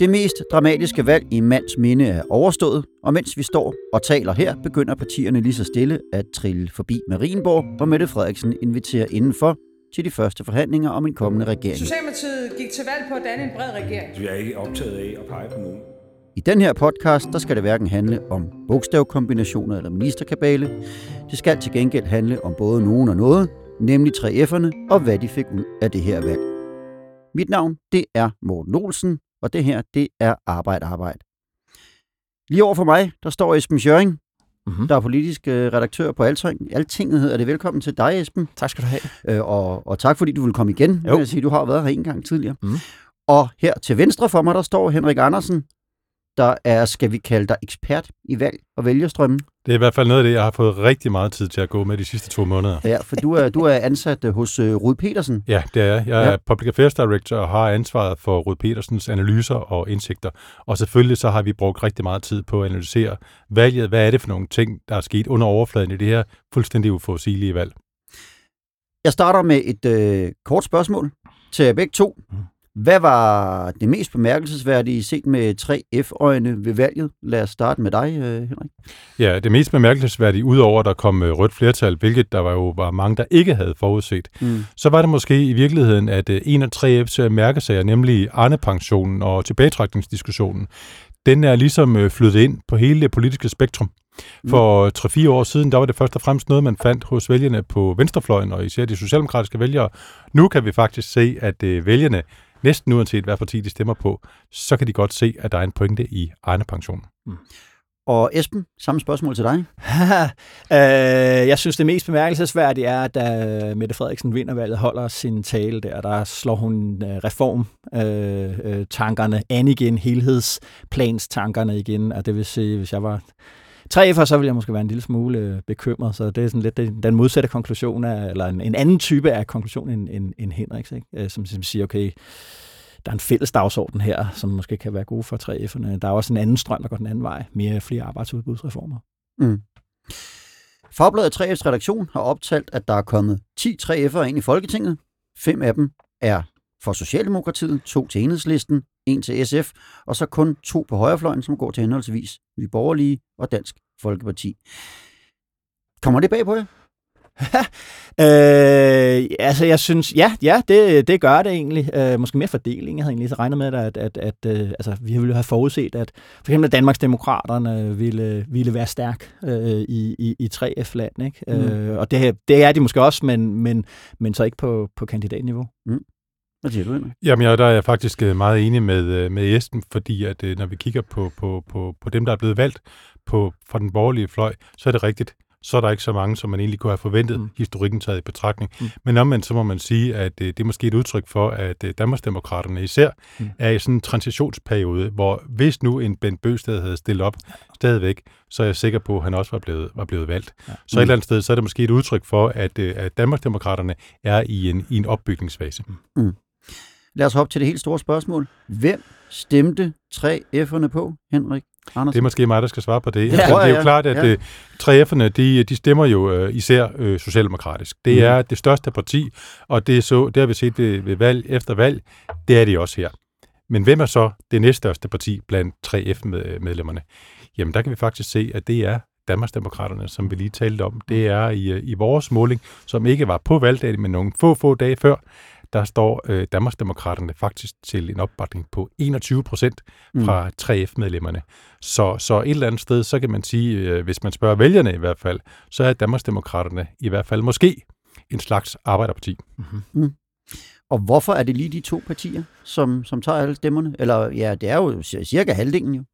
Det mest dramatiske valg i mands minde er overstået, og mens vi står og taler her, begynder partierne lige så stille at trille forbi Marienborg, hvor Mette Frederiksen inviterer indenfor til de første forhandlinger om en kommende regering. Socialdemokratiet gik til valg på at danne en bred regering. Vi er ikke optaget af at pege på nogen. I den her podcast, der skal det hverken handle om bogstavkombinationer eller ministerkabale. Det skal til gengæld handle om både nogen og noget, nemlig 3F'erne og hvad de fik ud af det her valg. Mit navn, det er Morten Olsen, og det her, det er Arbejde Arbejde. Lige over for mig, der står Esben Schøring, Mm-hmm. der er politisk øh, redaktør på Alting. Altinget hedder det. Velkommen til dig, Esben. Tak skal du have. Øh, og, og tak fordi du vil komme igen. Jo. vil Jeg sige, du har været her en gang tidligere. Mhm. Og her til venstre for mig, der står Henrik Andersen, der er, skal vi kalde dig, ekspert i valg og vælgerstrømmen. Det er i hvert fald noget af det, jeg har fået rigtig meget tid til at gå med de sidste to måneder. Ja, for du er, du er ansat øh, hos øh, Rud Petersen. Ja, det er jeg. Jeg Ja. er Public Affairs Director og har ansvaret for Rud Petersens analyser og indsigter. Og selvfølgelig så har vi brugt rigtig meget tid på at analysere valget. Hvad er det for nogle ting, der er sket under overfladen i det her fuldstændig uforudsigelige valg? Jeg starter med et øh, kort spørgsmål til begge to. Mhm. Hvad var det mest bemærkelsesværdige set med 3F-øjne ved valget? Lad os starte med dig, øh, Henrik. Ja, det mest bemærkelsesværdige, udover at der kom øh, rødt flertal, hvilket der var jo var mange, der ikke havde forudset, Mm. så var det måske i virkeligheden, at øh, en af 3F's øh, mærkesager, nemlig Arne-pensionen og tilbagetrækningsdiskussionen, den er ligesom flyttet ind på hele det politiske spektrum. For 3-4 år siden, der var det først og fremmest noget, man fandt hos vælgerne på venstrefløjen, og især de socialdemokratiske vælgere. Nu kan vi faktisk se, at vælgerne, næsten uanset hvad parti de stemmer på, så kan de godt se, at der er en pointe i Arne-pensionen. Og Esben, samme spørgsmål til dig. øh, jeg synes, det mest bemærkelsesværdige er, at da Mette Frederiksen vinder valget, holder sin tale der. Der slår hun øh, reformtankerne øh, tankerne an igen, helhedsplanstankerne igen. Og det vil sige, hvis jeg var 3F'er, så vil jeg måske være en lille smule øh, bekymret. Så det er sådan lidt den, modsatte konklusion, af, eller en, en anden type af konklusion end, end, end Henriks, ikke? Øh, som, som siger, okay, der er en fælles dagsorden her, som måske kan være god for 3F'erne. Der er også en anden strøm, der går den anden vej. Mere flere arbejdsudbudsreformer. Mm. Fagbladet 3F's redaktion har optalt, at der er kommet 10 3F'ere ind i Folketinget. Fem af dem er for Socialdemokratiet, to til Enhedslisten, en til SF, og så kun to på højrefløjen, som går til henholdsvis Nye Borgerlige og Dansk Folkeparti. Kommer det bag på jer? Øh, altså, jeg synes, ja, ja det, det gør det egentlig. Øh, måske mere fordeling. Jeg havde egentlig regnet med, at, at, at øh, altså, vi ville have forudset, at for eksempel Danmarks Demokraterne ville, ville være stærk øh, i, i, i 3F-land. Ikke? Mm. Mm. Øh, og det, det er de måske også, men, men, men så ikke på, på kandidatniveau. Hvad siger du, Henrik? Jamen, ja, der er jeg faktisk øh, meget enig med, øh, med Esben, fordi at øh, når vi kigger på, på, på, på dem, der er blevet valgt på, fra den borgerlige fløj, så er det rigtigt. Så er der ikke så mange, som man egentlig kunne have forventet, mm. Mm. historikken taget i betragtning. Mm. Mm. Men omvendt, så må man sige, at det er måske et udtryk for, at Danmarksdemokraterne især mm. Mm. er i sådan en transitionsperiode, hvor hvis nu en Bent Bøsted havde stillet op stadigvæk, så er jeg sikker på, at han også var blevet, var blevet valgt. Ja. Så et eller andet sted, så er det måske et udtryk for, at, at Danmarksdemokraterne er i en, i en opbygningsfase. Lad os hoppe til det helt store spørgsmål. Hvem stemte 3F'erne på, Henrik Andersen? Det er måske mig, der skal svare på det. Ja, Ja, tror det er jo klart, at ja. ja. 3F'erne, de, de stemmer jo øh, især øh, socialdemokratisk. Det Mhm. er det største parti, og det, er så, det har vi set ved, ved valg efter valg. Det er de også her. Men hvem er så det næststørste parti blandt 3F-medlemmerne? Jamen, der kan vi faktisk se, at det er Danmarksdemokraterne, som vi lige talte om. Det er i, øh, i vores måling, som ikke var på valgdagen, men nogle få, få dage før, der står øh, Danmarksdemokraterne faktisk til en opbakning på 21 procent fra 3F-medlemmerne. Så, så et eller andet sted, så kan man sige, øh, hvis man spørger vælgerne i hvert fald, så er Danmarksdemokraterne i hvert fald måske en slags arbejderparti. Og hvorfor er det lige de to partier, som, som tager alle stemmerne? Eller ja, det er jo ci- cirka halvdelen jo.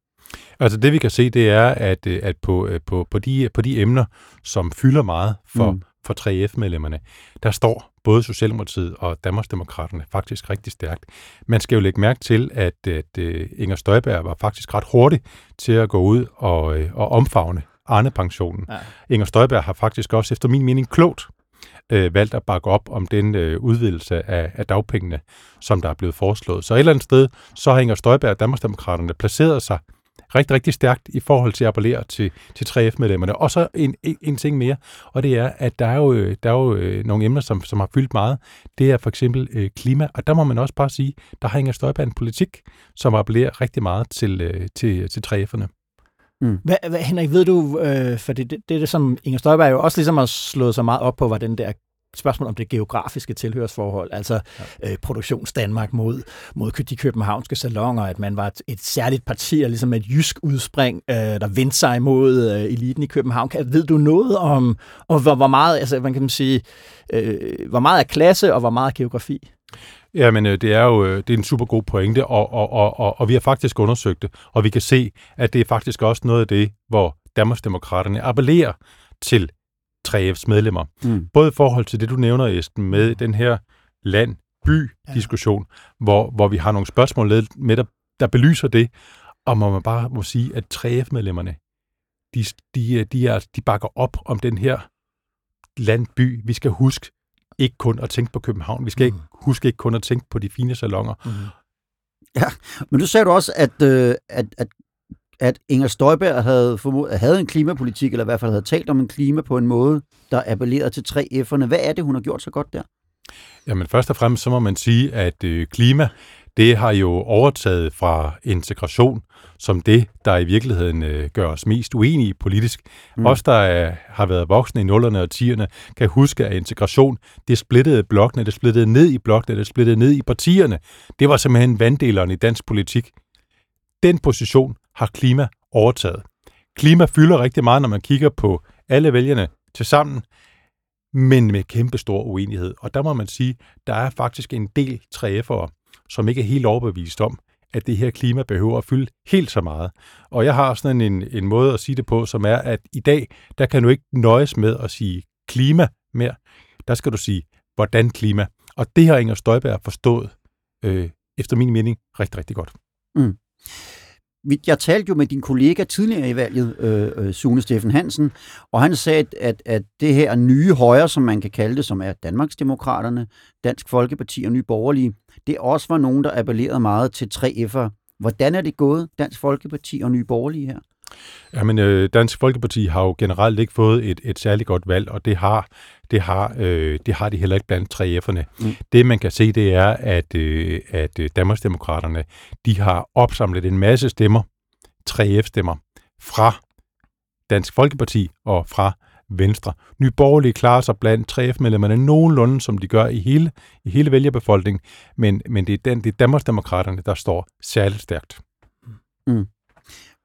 Altså det vi kan se, det er, at, øh, at på, øh, på, på, de, på de emner, som fylder meget for, Mm. For 3F-medlemmerne, der står både Socialdemokratiet og Danmarksdemokraterne faktisk rigtig stærkt. Man skal jo lægge mærke til, at, at øh, Inger Støjberg var faktisk ret hurtig til at gå ud og, øh, og omfavne Arne-pensionen. Ja. Inger Støjberg har faktisk også, efter min mening, klogt øh, valgt at bakke op om den øh, udvidelse af, af dagpengene, som der er blevet foreslået. Så et eller andet sted, så har Inger Støjberg og Danmarksdemokraterne placeret sig rigtig, rigtig stærkt i forhold til at appellere til, til 3F-medlemmerne. Og så en, en, en ting mere, og det er, at der er jo, der er jo øh, nogle emner, som, som har fyldt meget. Det er for eksempel øh, klima, og der må man også bare sige, der har Inger Støjberg en politik, som appellerer rigtig meget til, øh, til, til 3F'erne. Mm. Hvad, hvad, Henrik, ved du, øh, for det, det, det er det, som Inger Støjberg jo også ligesom har slået sig meget op på, var den der spørgsmål om det geografiske tilhørsforhold, altså ja. øh, produktions Danmark mod, mod de københavnske salonger, at man var et, et særligt parti, ligesom et jysk udspring, øh, der vendte sig imod øh, eliten i København. Kan, ved du noget om, og hvor, hvor meget, altså man kan sige, øh, hvor meget er klasse og hvor meget er geografi? Jamen, øh, det er jo øh, det er en super god pointe, og, og, og, og, og vi har faktisk undersøgt det, og vi kan se, at det er faktisk også noget af det, hvor Danmarksdemokraterne appellerer til 3F's medlemmer. Mm. Både i forhold til det, du nævner, Esben, med mm. den her land-by-diskussion, ja. hvor, hvor vi har nogle spørgsmål med, der, der belyser det, og må man bare må sige, at 3F-medlemmerne, de, de, de, er, de bakker op om den her landby. Vi skal huske ikke kun at tænke på København. Vi skal mm. ikke huske ikke kun at tænke på de fine salonger. Mm. Ja, men du sagde du også, at, øh, at, at at Inger Støjberg havde, formod, havde en klimapolitik, eller i hvert fald havde talt om en klima på en måde, der appellerede til tre F'erne. Hvad er det, hun har gjort så godt der? Jamen først og fremmest så må man sige, at øh, klima, det har jo overtaget fra integration som det, der i virkeligheden øh, gør os mest uenige politisk. Mm. Os, der er, har været voksne i nullerne og tierne, kan huske, at integration, det splittede blokkene, det splittede ned i blokkene, det splittede ned i partierne. Det var simpelthen vanddeleren i dansk politik. Den position har klima overtaget. Klima fylder rigtig meget, når man kigger på alle vælgerne til sammen, men med kæmpe stor uenighed. Og der må man sige, der er faktisk en del 3F'ere, som ikke er helt overbevist om, at det her klima behøver at fylde helt så meget. Og jeg har sådan en, en måde at sige det på, som er, at i dag, der kan du ikke nøjes med at sige klima mere. Der skal du sige, hvordan klima. Og det har Inger Støjberg forstået, øh, efter min mening, rigtig, rigtig godt. Mm. Jeg talte jo med din kollega tidligere i valget, øh, øh Sune Steffen Hansen, og han sagde, at, at det her nye højre, som man kan kalde det, som er Danmarksdemokraterne, Dansk Folkeparti og Nye Borgerlige, det også var nogen, der appellerede meget til 3F'er. Hvordan er det gået, Dansk Folkeparti og Nye Borgerlige her? Jamen, øh, Dansk Folkeparti har jo generelt ikke fået et, et særligt godt valg, og det har, det har, øh, det har de heller ikke blandt 3F'erne. Mm. Det, man kan se, det er, at, øh, at øh, Danmarksdemokraterne, de har opsamlet en masse stemmer, 3F-stemmer, fra Dansk Folkeparti og fra Venstre. Nye Borgerlige klarer sig blandt 3F-medlemmerne nogenlunde, som de gør i hele, i hele vælgerbefolkningen, men, men det er, den, det er Danmarksdemokraterne, der står særligt stærkt. Mm.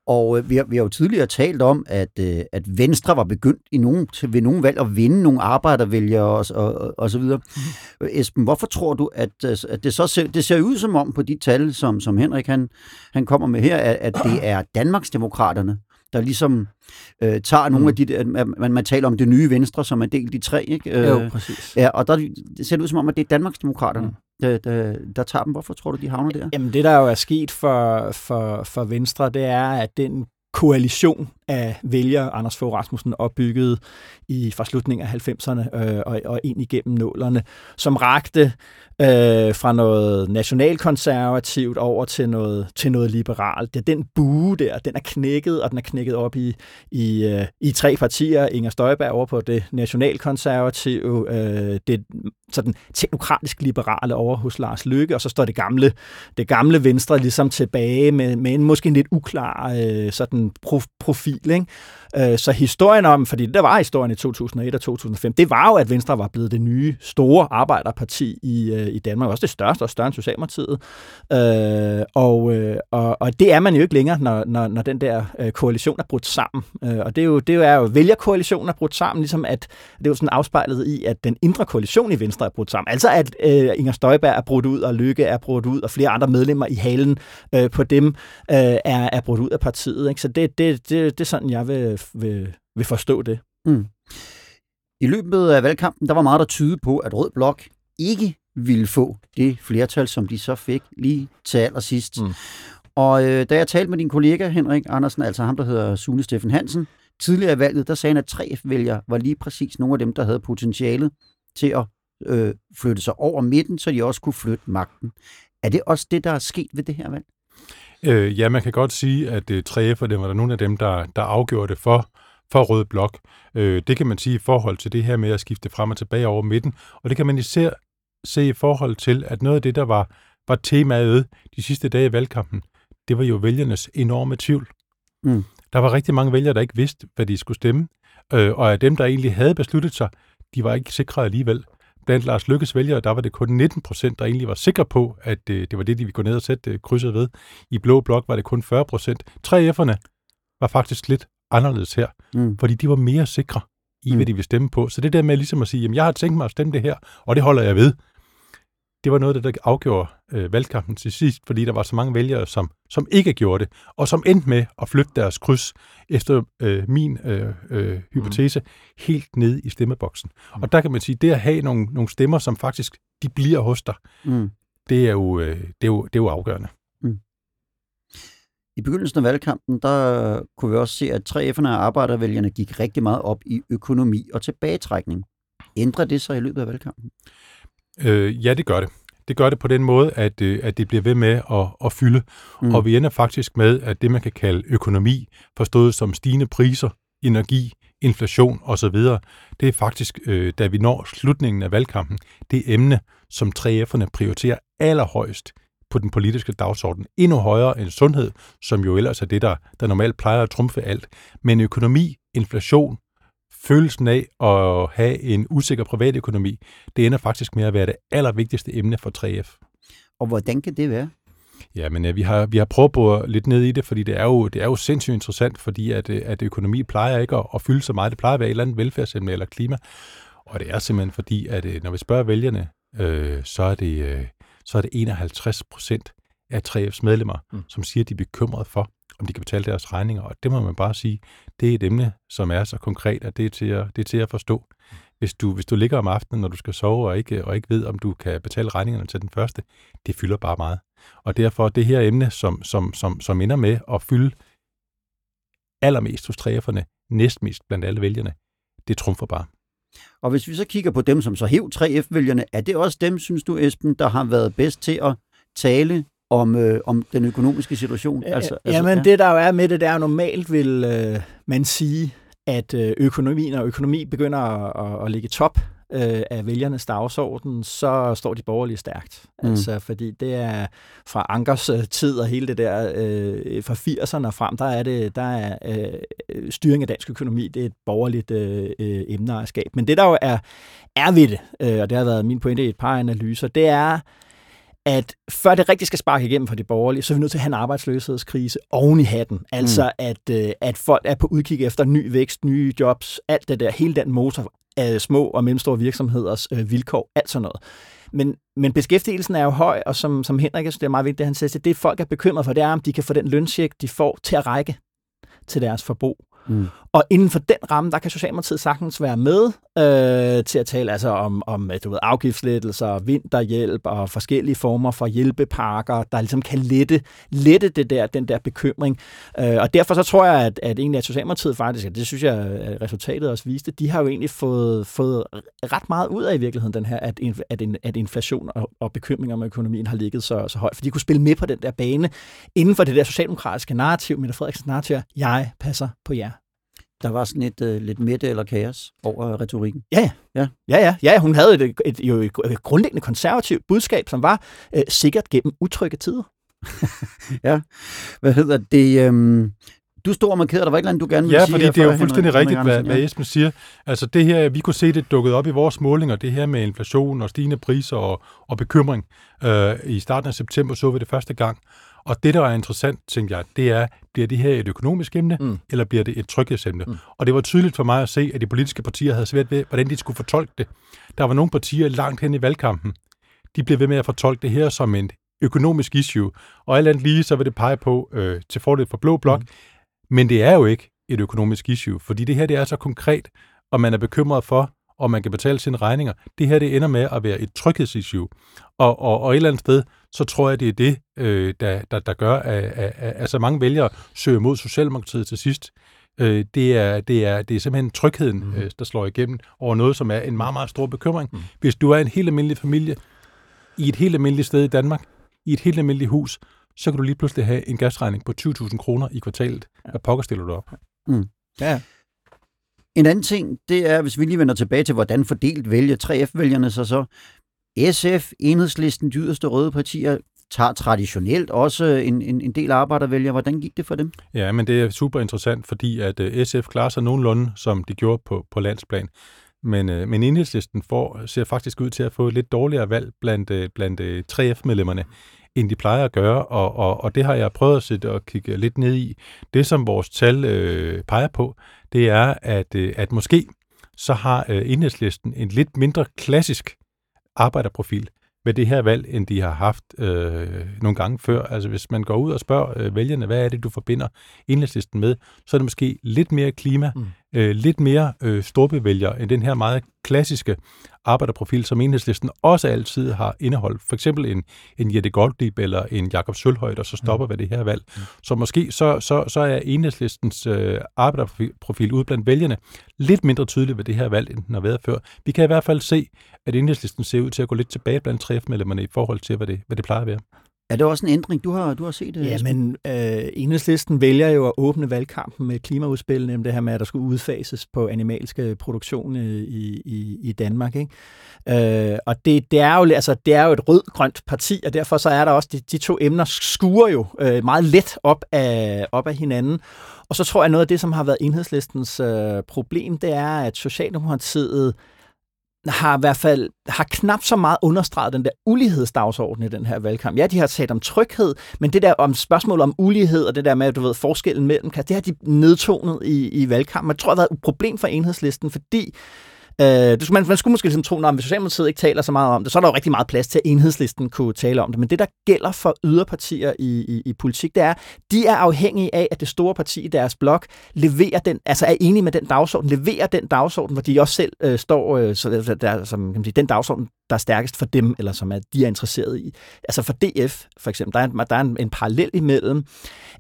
Og øh, vi, har, vi har jo tidligere talt om, at, øh, at Venstre var begyndt i nogen, til, ved nogle valg at vinde nogle arbejdervælgere og, og, og så videre. Mm. Esben, hvorfor tror du, at, øh, at det så ser, det ser ud som om på de tal, som, som Henrik han, han kommer med her, at, at det er Danmarksdemokraterne, der ligesom øh, tager nogle mm. af de der, man, man taler om det nye Venstre, som er delt i tre, ikke? Øh, jo, præcis. Ja, og der det ser det ud som om, at det er Danmarksdemokraterne. Mm der, der, der tager dem. Hvorfor tror du, de havner der? Jamen det, der jo er sket for, for, for Venstre, det er, at den koalition af vælgere, Anders Fogh Rasmussen opbyggede i fra slutningen af 90'erne øh, og, og ind igennem nålerne, som rakte øh, fra noget nationalkonservativt over til noget, til noget liberalt. Det er den bue der, den er knækket, og den er knækket op i, i, øh, i tre partier. Inger Støjberg over på det nationalkonservative, øh, det sådan teknokratisk liberale over hos Lars Løkke, og så står det gamle, det gamle Venstre ligesom tilbage med, med en måske en lidt uklar øh, sådan profil. Ikke? Øh, så historien om, fordi der var historien i 2001 og 2005, det var jo, at Venstre var blevet det nye store arbejderparti i, øh, i Danmark, også det største og større end Socialdemokratiet. Øh, og, øh, og, og det er man jo ikke længere, når, når, når den der øh, koalition er brudt sammen. Øh, og det er jo, det er jo vælgerkoalitionen er brudt sammen, ligesom at det er jo sådan afspejlet i, at den indre koalition i Venstre er brudt sammen. Altså at øh, Inger Støjberg er brudt ud, og Lykke er brudt ud, og flere andre medlemmer i halen øh, på dem øh, er, er brudt ud af partiet. Ikke? Så det, det, det, det er sådan, jeg vil vil, vil forstå det. Mm. I løbet af valgkampen, der var meget, der tyde på, at Rød Blok ikke ville få det flertal, som de så fik lige til allersidst. Mm. Og øh, da jeg talte med din kollega Henrik Andersen, altså ham, der hedder Sune Steffen Hansen, tidligere i valget, der sagde han, at 3F-vælgere var lige præcis nogle af dem, der havde potentialet til at øh, flytte sig over midten, så de også kunne flytte magten. Er det også det, der er sket ved det her valg? Øh, ja, man kan godt sige, at øh, 3F'erne var der nogle af dem, der, der afgjorde det for, for Rød Blok. Øh, det kan man sige i forhold til det her med at skifte frem og tilbage over midten, og det kan man især se i forhold til, at noget af det, der var, var temaet de sidste dage i valgkampen, det var jo vælgernes enorme tvivl. Mm. Der var rigtig mange vælgere, der ikke vidste, hvad de skulle stemme, øh, og af dem, der egentlig havde besluttet sig, de var ikke sikre alligevel. Blandt Lars Lykkes vælgere, der var det kun 19 procent, der egentlig var sikre på, at øh, det var det, de ville gå ned og sætte øh, krydset ved. I Blå Blok var det kun 40 procent. 3F'erne var faktisk lidt anderledes her, Mm. fordi de var mere sikre i, Mm. hvad de ville stemme på. Så det der med ligesom at sige, jamen jeg har tænkt mig at stemme det her, og det holder jeg ved, det var noget, der afgjorde øh, valgkampen til sidst, fordi der var så mange vælgere, som, som ikke gjorde det, og som endte med at flytte deres kryds efter øh, min øh, øh, hypotese helt ned i stemmeboksen. Og der kan man sige, det at have nogle, nogle stemmer, som faktisk de bliver hos dig, Mm. det er jo, øh, det er jo, det er jo afgørende. I begyndelsen af valgkampen, der kunne vi også se, at 3F'erne og arbejdervælgerne gik rigtig meget op i økonomi og tilbagetrækning. Ændrer det sig i løbet af valgkampen? Øh, ja, det gør det. Det gør det på den måde, at, øh, at det bliver ved med at, at fylde. Mm. Og vi ender faktisk med, at det, man kan kalde økonomi, forstået som stigende priser, energi, inflation osv., det er faktisk, øh, da vi når slutningen af valgkampen, det emne, som 3F'erne prioriterer allerhøjst på den politiske dagsorden. Endnu højere end sundhed, som jo ellers er det, der, der normalt plejer at trumfe alt. Men økonomi, inflation, følelsen af at have en usikker privatøkonomi, det ender faktisk med at være det allervigtigste emne for 3F. Og hvordan kan det være? Ja, men øh, vi har, vi har prøvet at bore lidt ned i det, fordi det er jo, det er jo sindssygt interessant, fordi at, øh, at økonomi plejer ikke at, at fylde så meget. Det plejer at være et eller andet velfærdsemne eller klima. Og det er simpelthen fordi, at øh, når vi spørger vælgerne, øh, så, er det, øh, så er det 51 procent af 3F's medlemmer, Mm. som siger, at de er bekymrede for, om de kan betale deres regninger. Og det må man bare sige, det er et emne, som er så konkret, at det er til at, det er til at forstå. Hvis du, hvis du ligger om aftenen, når du skal sove, og ikke, og ikke ved, om du kan betale regningerne til den første, det fylder bare meget. Og derfor det her emne, som, som, som, som ender med at fylde allermest hos 3F'erne, næstmest blandt alle vælgerne, det trumfer bare. Og hvis vi så kigger på dem, som så hæv 3F-vælgerne, er det også dem, synes du, Esben, der har været bedst til at tale om, øh, om den økonomiske situation? Altså, altså, Jamen, ja. det der jo er med det, det er normalt, vil øh, man sige, at øh, økonomien og økonomi begynder at, at, ligge top øh, af vælgernes dagsorden, så står de borgerlige stærkt. Mm. Altså, fordi det er fra Ankers øh, tid og hele det der øh, fra 80'erne og frem, der er det der er øh, styring af dansk økonomi, det er et borgerligt øh, øh, emneejerskab. Men det der jo er, er ved det, øh, og det har været min pointe i et par analyser, det er, at før det rigtig skal sparke igennem for de borgerlige, så er vi nødt til at have en arbejdsløshedskrise oven i hatten. Altså, mm. at, øh, at folk er på udkig efter ny vækst, nye jobs, alt det der, hele den motor af små og mellemstore virksomheders øh, vilkår, alt sådan noget. Men, men beskæftigelsen er jo høj, og som, som Henrik, jeg synes, det er meget vigtigt, at han siger, det folk er bekymret for, det er, om de kan få den løncheck, de får til at række til deres forbrug. Mm. Og inden for den ramme, der kan Socialdemokratiet sagtens være med øh, til at tale altså om, om øh, du ved, afgiftslettelser, vinterhjælp og forskellige former for hjælpepakker, der ligesom kan lette, lette det der, den der bekymring. Øh, og derfor så tror jeg, at, at egentlig at Socialdemokratiet faktisk, og det synes jeg, at resultatet også viste, de har jo egentlig fået, fået ret meget ud af i virkeligheden den her, at, at, at inflation og, og bekymring om økonomien har ligget så, så højt, for de kunne spille med på den der bane inden for det der socialdemokratiske narrativ, Mette Frederiksens narrativ, jeg passer på jer. Der var sådan et uh, lidt midte eller kaos over retorikken. Ja, ja. Ja, ja. ja hun havde et, et, et, jo et, et grundlæggende konservativt budskab, som var øh, sikkert gennem utrygge tider. ja. Hvad hedder det? Um, du stod og markerede, der var ikke andet, du gerne ville ja, sige. fordi det er jo fuldstændig Henrik, rigtigt, hvad, hvad Esben siger. Altså det her, vi kunne se det dukket op i vores målinger, det her med inflation og stigende priser og, og bekymring. Øh, I starten af september så vi det første gang. Og det, der er interessant, tænker jeg, det er, bliver det her et økonomisk emne, mm. eller bliver det et tryghedsemne? Mm. Og det var tydeligt for mig at se, at de politiske partier havde svært ved, hvordan de skulle fortolke det. Der var nogle partier langt hen i valgkampen. De blev ved med at fortolke det her som en økonomisk issue. Og alt andet lige, så vil det pege på øh, til fordel for Blå Blok. Mm. Men det er jo ikke et økonomisk issue, fordi det her det er så konkret, og man er bekymret for, om man kan betale sine regninger. Det her det ender med at være et tryghedsissue. Og, og, og et eller andet sted, så tror jeg, det er det, øh, der, der, der gør, at, at, at, at så mange vælgere søger mod Socialdemokratiet til sidst. Øh, det, er, det, er, det er simpelthen trygheden, mm. øh, der slår igennem over noget, som er en meget, meget stor bekymring. Mm. Hvis du er en helt almindelig familie i et helt almindeligt sted i Danmark, i et helt almindeligt hus, så kan du lige pludselig have en gasregning på 20.000 kroner i kvartalet. Hvad pokker stiller du op? Mm. Ja. En anden ting, det er, hvis vi lige vender tilbage til, hvordan fordelt vælger 3F-vælgerne sig så. SF, Enhedslisten, de yderste røde partier, tager traditionelt også øh, en, en, en del arbejdervælgere. Hvordan gik det for dem? Ja, men det er super interessant, fordi at øh, SF klarer sig nogenlunde, som de gjorde på, på landsplan. Men, øh, men enhedslisten får, ser faktisk ud til at få et lidt dårligere valg blandt, blandt 3F-medlemmerne, end de plejer at gøre, og, og, og det har jeg prøvet at sætte og kigge lidt ned i. Det, som vores tal øh, peger på, det er, at, øh, at måske så har øh, enhedslisten en lidt mindre klassisk arbejderprofil med det her valg, end de har haft øh, nogle gange før. Altså hvis man går ud og spørger øh, vælgerne, hvad er det, du forbinder enhedslisten med, så er det måske lidt mere klima, mm. øh, lidt mere øh, storbevælger end den her meget klassiske arbejderprofil, som enhedslisten også altid har indeholdt. For eksempel en, en Jette Goldlieb eller en Jakob Sølhøj, der så stopper mm. ved det her valg. Mm. Så måske så, så, så er enhedslistens øh, arbejderprofil ude blandt vælgerne lidt mindre tydelig ved det her valg, end den har været før. Vi kan i hvert fald se, at enhedslisten ser ud til at gå lidt tilbage blandt 3F-medlemmerne i forhold til, hvad det, hvad det plejer at være. Er det også en ændring, du har, du har set? Ja, men øh, enhedslisten vælger jo at åbne valgkampen med klimaudspil, nemlig det her med, at der skulle udfases på animalske produktion i, i, i Danmark. Ikke? Øh, og det, det, er jo, altså, det er jo et rød-grønt parti, og derfor så er der også, de, de to emner skuer jo øh, meget let op af, op af hinanden. Og så tror jeg, noget af det, som har været enhedslistens øh, problem, det er, at Socialdemokratiet har i hvert fald har knap så meget understreget den der ulighedsdagsorden i den her valgkamp. Ja, de har talt om tryghed, men det der om spørgsmål om ulighed og det der med, du ved, forskellen mellem, det har de nedtonet i, i valgkampen. Jeg tror, det har været et problem for enhedslisten, fordi Øh, det skulle, man, man skulle måske ligesom tro, at hvis Socialdemokratiet ikke taler så meget om det, så er der jo rigtig meget plads til, at enhedslisten kunne tale om det. Men det, der gælder for yderpartier i, i, i politik, det er, de er afhængige af, at det store parti i deres blok leverer den, altså er enige med den dagsorden, leverer den dagsorden, hvor de også selv øh, står, øh, så der, som, kan man sige, den dagsorden, der er stærkest for dem, eller som er, de er interesseret i. Altså for DF, for eksempel, der er, en, der er en, en parallel imellem,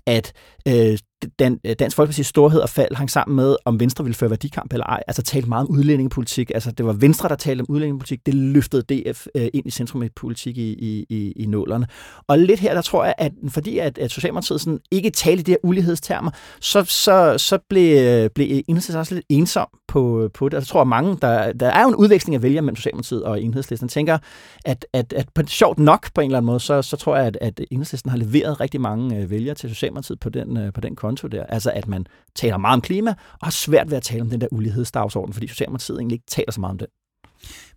at øh, Dan, Dansk Folkeparti's storhed og fald hang sammen med, om Venstre ville føre værdikamp eller ej. Altså talt meget om udlændingepolitik. Altså det var Venstre, der talte om udlændingepolitik. Det løftede DF øh, ind i centrum af politik i, i, i, i nålerne. Og lidt her, der tror jeg, at fordi at, at Socialdemokratiet sådan ikke talte de her ulighedstermer, så, så, så blev, øh, blev Enhedslisten også lidt ensom på, på det. Altså, jeg tror, at mange, der, der er jo en udveksling af vælgere mellem Socialdemokratiet og Enhedslisten. Jeg tænker, at, at, at på, sjovt nok på en eller anden måde, så, så tror jeg, at, at Enhedslisten har leveret rigtig mange øh, vælgere til Socialdemokratiet på den, øh, på den konto der. Altså, at man taler meget om klima, og har svært ved at tale om den der ulighedsdagsorden, fordi Socialdemokratiet egentlig ikke taler så meget om det.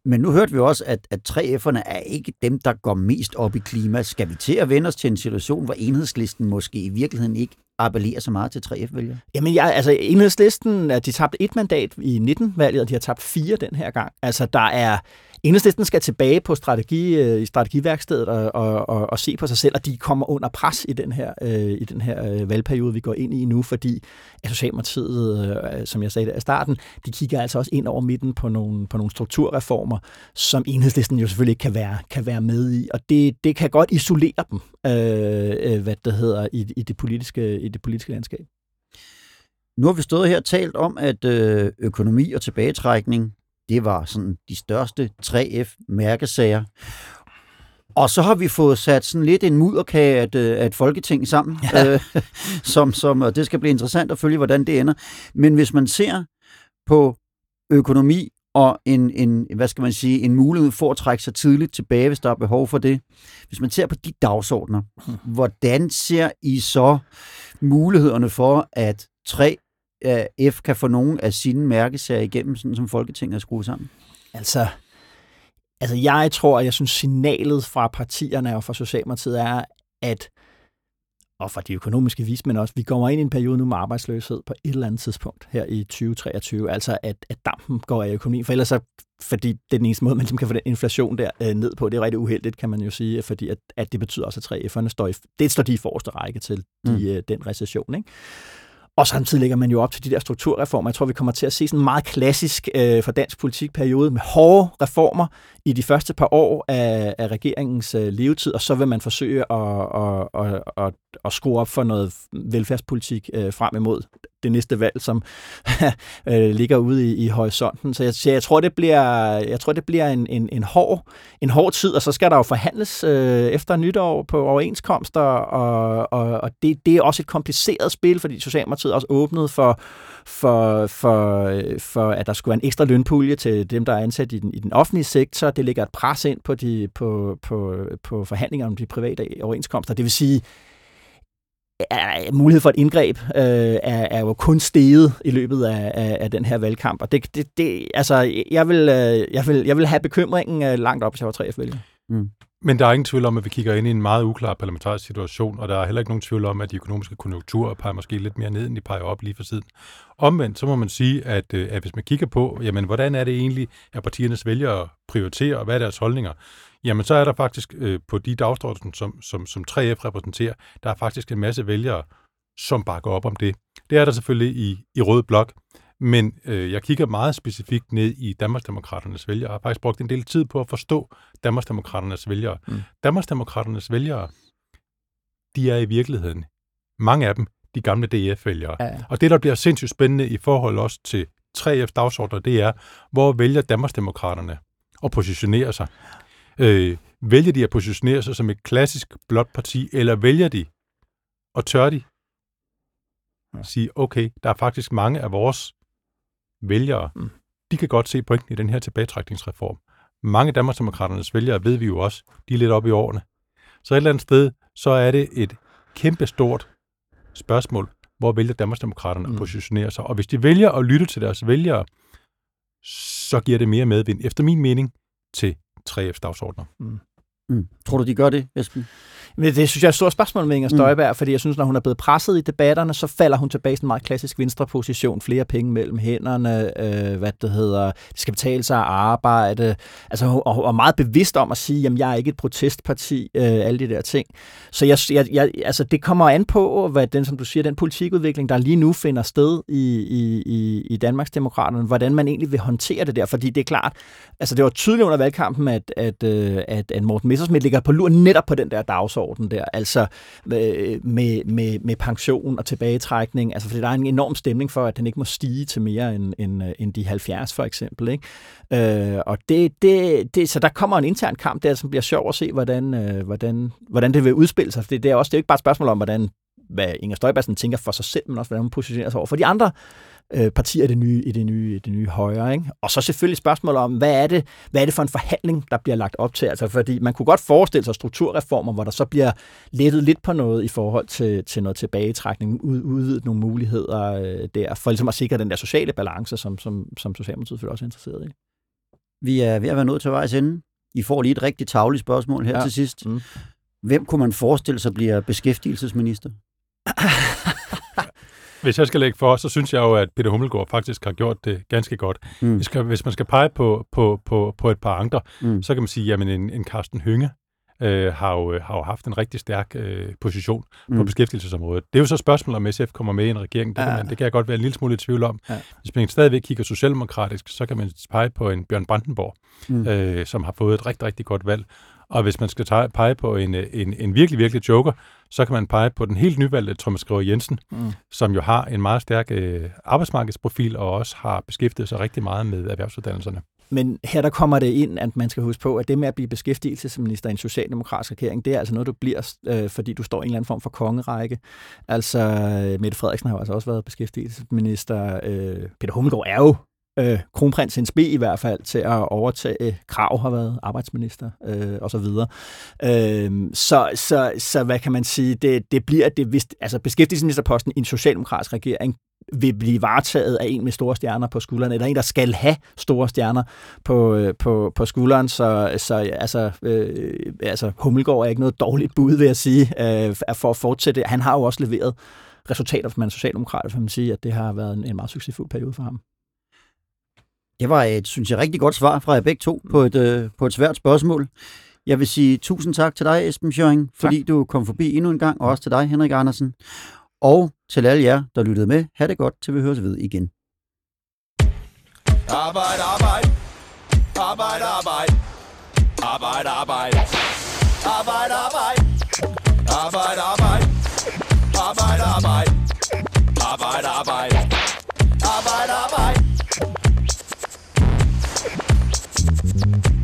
Men nu hørte vi også, at, at 3F'erne er ikke dem, der går mest op i klima. Skal vi til at vende os til en situation, hvor enhedslisten måske i virkeligheden ikke appellerer så meget til 3F-vælgere? Jamen, jeg, altså, enhedslisten, de tabte et mandat i 19-valget, og de har tabt fire den her gang. Altså, der er Enhedslisten skal tilbage på strategi, øh, i strategiværkstedet og, og, og, og se på sig selv, og de kommer under pres i den her, øh, i den her øh, valgperiode, vi går ind i nu, fordi at Socialdemokratiet, øh, som jeg sagde i starten, de kigger altså også ind over midten på nogle, på nogle strukturreformer, som enhedslisten jo selvfølgelig ikke kan være, kan være med i, og det, det kan godt isolere dem, øh, øh hvad det hedder, i, i, det politiske, i det politiske landskab. Nu har vi stået her og talt om, at øh, økonomi og tilbagetrækning det var sådan de største 3F-mærkesager. Og så har vi fået sat sådan lidt en mudderkage af, af et folketing sammen, ja. øh, som, som, og det skal blive interessant at følge, hvordan det ender. Men hvis man ser på økonomi og en, en, hvad skal man sige, en mulighed for at trække sig tidligt tilbage, hvis der er behov for det. Hvis man ser på de dagsordner, hmm. hvordan ser I så mulighederne for, at tre F kan få nogle af sine mærkesager igennem, sådan som Folketinget er skruet sammen? Altså, altså jeg tror, at jeg synes, signalet fra partierne og fra Socialdemokratiet er, at og fra de økonomiske vismænd også, vi kommer ind i en periode nu med arbejdsløshed på et eller andet tidspunkt her i 2023, altså at, at dampen går af økonomien, for ellers så, fordi det er den eneste måde, man ligesom kan få den inflation der øh, ned på, det er rigtig uheldigt, kan man jo sige, fordi at, at det betyder også, at 3F'erne står i, det står de i forreste række til de, mm. øh, den recession, ikke? Og samtidig lægger man jo op til de der strukturreformer. Jeg tror, vi kommer til at se sådan en meget klassisk øh, for dansk politikperiode med hårde reformer i de første par år af, af regeringens øh, levetid, og så vil man forsøge at, at, at, at, at skrue op for noget velfærdspolitik øh, frem imod det næste valg, som øh, ligger ude i, i horisonten. Så jeg, så jeg tror, det bliver, jeg tror, det bliver en, en, en, hård, en hård tid, og så skal der jo forhandles øh, efter nytår på overenskomster, og, og, og det, det er også et kompliceret spil, fordi Socialdemokratiet også åbnede for, for, for, for, at der skulle være en ekstra lønpulje til dem, der er ansat i den, i den offentlige sektor. Det lægger et pres ind på, de, på, på, på forhandlinger om de private overenskomster. Det vil sige, er, mulighed for et indgreb øh, er, er jo kun steget i løbet af, af, af den her valgkamp. Og det, det, det, altså, jeg vil, øh, jeg, vil, jeg vil have bekymringen øh, langt op, hvis jeg var 3F-vælger. Mm. Men der er ingen tvivl om, at vi kigger ind i en meget uklar parlamentarisk situation, og der er heller ikke nogen tvivl om, at de økonomiske konjunkturer peger måske lidt mere ned, end de peger op lige for tiden. Omvendt, så må man sige, at, øh, at hvis man kigger på, jamen, hvordan er det egentlig, at partiernes vælgere prioriterer, og hvad er deres holdninger, jamen så er der faktisk øh, på de dagsordner, som, som, som 3F repræsenterer, der er faktisk en masse vælgere, som bakker op om det. Det er der selvfølgelig i, i Rød Blok, men øh, jeg kigger meget specifikt ned i Danmarksdemokraternes vælgere. Jeg har faktisk brugt en del tid på at forstå Danmarksdemokraternes vælgere. Mm. Danmarksdemokraternes vælgere, de er i virkeligheden, mange af dem, de gamle DF-vælgere. Ja. Og det, der bliver sindssygt spændende i forhold også til 3F-dagsordner, det er, hvor vælger Danmarksdemokraterne at positionere sig? Øh, vælger de at positionere sig som et klassisk blåt parti, eller vælger de og tør de ja. sige, okay, der er faktisk mange af vores vælgere, mm. de kan godt se pointen i den her tilbagetrækningsreform. Mange af Danmarksdemokraternes vælgere ved vi jo også, de er lidt oppe i årene. Så et eller andet sted, så er det et kæmpestort spørgsmål, hvor vælger Danmarksdemokraterne mm. at positionere sig. Og hvis de vælger at lytte til deres vælgere, så giver det mere medvind, efter min mening, til 3F's dagsordner. Mm. Mm. Tror du, de gør det, Esben? Men det synes jeg er et stort spørgsmål med Inger Støjberg, mm. fordi jeg synes, når hun er blevet presset i debatterne, så falder hun tilbage i en meget klassisk venstre position. Flere penge mellem hænderne, øh, hvad det hedder, det skal betale sig at arbejde. Altså, hun er meget bevidst om at sige, at jeg er ikke et protestparti, øh, alle de der ting. Så jeg, jeg, jeg, altså, det kommer an på, hvad den, som du siger, den politikudvikling, der lige nu finder sted i, i, i, i Danmarksdemokraterne, hvordan man egentlig vil håndtere det der. Fordi det er klart, altså det var tydeligt under valgkampen, at, at, øh, at, at Morten Messersmith ligger på lur netop på den der dagsorden der, altså øh, med, med, med pension og tilbagetrækning, altså fordi der er en enorm stemning for, at den ikke må stige til mere end, end, øh, end de 70 for eksempel. Ikke? Øh, og det, det, det, så der kommer en intern kamp der, som bliver sjov at se, hvordan, øh, hvordan, hvordan det vil udspille sig. For det, det er også det er ikke bare et spørgsmål om, hvordan hvad Inger Støjberg tænker for sig selv, men også hvordan hun positionerer sig over for de andre øh, partier i det nye, i det nye, det nye højre. Ikke? Og så selvfølgelig spørgsmål om, hvad er, det, hvad er det for en forhandling, der bliver lagt op til? Altså, fordi man kunne godt forestille sig strukturreformer, hvor der så bliver lettet lidt på noget i forhold til, til noget tilbagetrækning, ud, udvidet nogle muligheder øh, der, for ligesom at sikre den der sociale balance, som, som, som Socialdemokratiet også er interesseret i. Vi er ved at være nødt til vejs ende. I får lige et rigtig tavligt spørgsmål her ja. til sidst. Mm. Hvem kunne man forestille sig bliver beskæftigelsesminister? Hvis jeg skal lægge for, så synes jeg jo, at Peter Hummelgaard faktisk har gjort det ganske godt. Mm. Hvis, hvis man skal pege på, på, på, på et par andre, mm. så kan man sige, at en, en Carsten Hynge øh, har, jo, har jo haft en rigtig stærk øh, position mm. på beskæftigelsesområdet. Det er jo så spørgsmålet, om SF kommer med i en regering. Det, ja. kan, man, det kan jeg godt være en lille smule i tvivl om. Ja. Hvis man stadigvæk kigger socialdemokratisk, så kan man pege på en Bjørn Brandenborg, mm. øh, som har fået et rigtig, rigtig godt valg. Og hvis man skal pege på en, en, en virkelig, virkelig joker, så kan man pege på den helt nyvalgte Thomas Skriver Jensen, mm. som jo har en meget stærk øh, arbejdsmarkedsprofil og også har beskæftiget sig rigtig meget med erhvervsuddannelserne. Men her der kommer det ind, at man skal huske på, at det med at blive beskæftigelsesminister i en socialdemokratisk regering, det er altså noget, du bliver, øh, fordi du står i en eller anden form for kongerække. Altså, Mette Frederiksen har jo altså også været beskæftigelsesminister. Øh, Peter Hummelgaard er jo øh, kronprinsens B i hvert fald til at overtage. Krav har været arbejdsminister øh, og så videre. Øh, så, så, så hvad kan man sige, det, det bliver, det, hvis, altså beskæftigelsesministerposten i en socialdemokratisk regering vil blive varetaget af en med store stjerner på skulderen, eller en, der skal have store stjerner på, øh, på, på skulderen. Så, så altså, øh, altså, Hummelgaard er ikke noget dårligt bud, vil jeg sige, øh, for at fortsætte. Han har jo også leveret resultater, for man er socialdemokrat, for man sige, at det har været en, en meget succesfuld periode for ham. Det var et, synes jeg, rigtig godt svar fra jer begge to på et, øh, på et svært spørgsmål. Jeg vil sige tusind tak til dig, Esben Schøring, fordi du kom forbi endnu en gang, og også til dig, Henrik Andersen. Og til alle jer, der lyttede med, ha' det godt, til vi høres ved igen. Arbejde, arbejde. Arbejde, arbejde. Arbejde, arbejde. Arbejde, arbejde. Arbejde, arbejde. Arbejde, arbejde. Arbejde, arbejde. Arbejde, arbejde.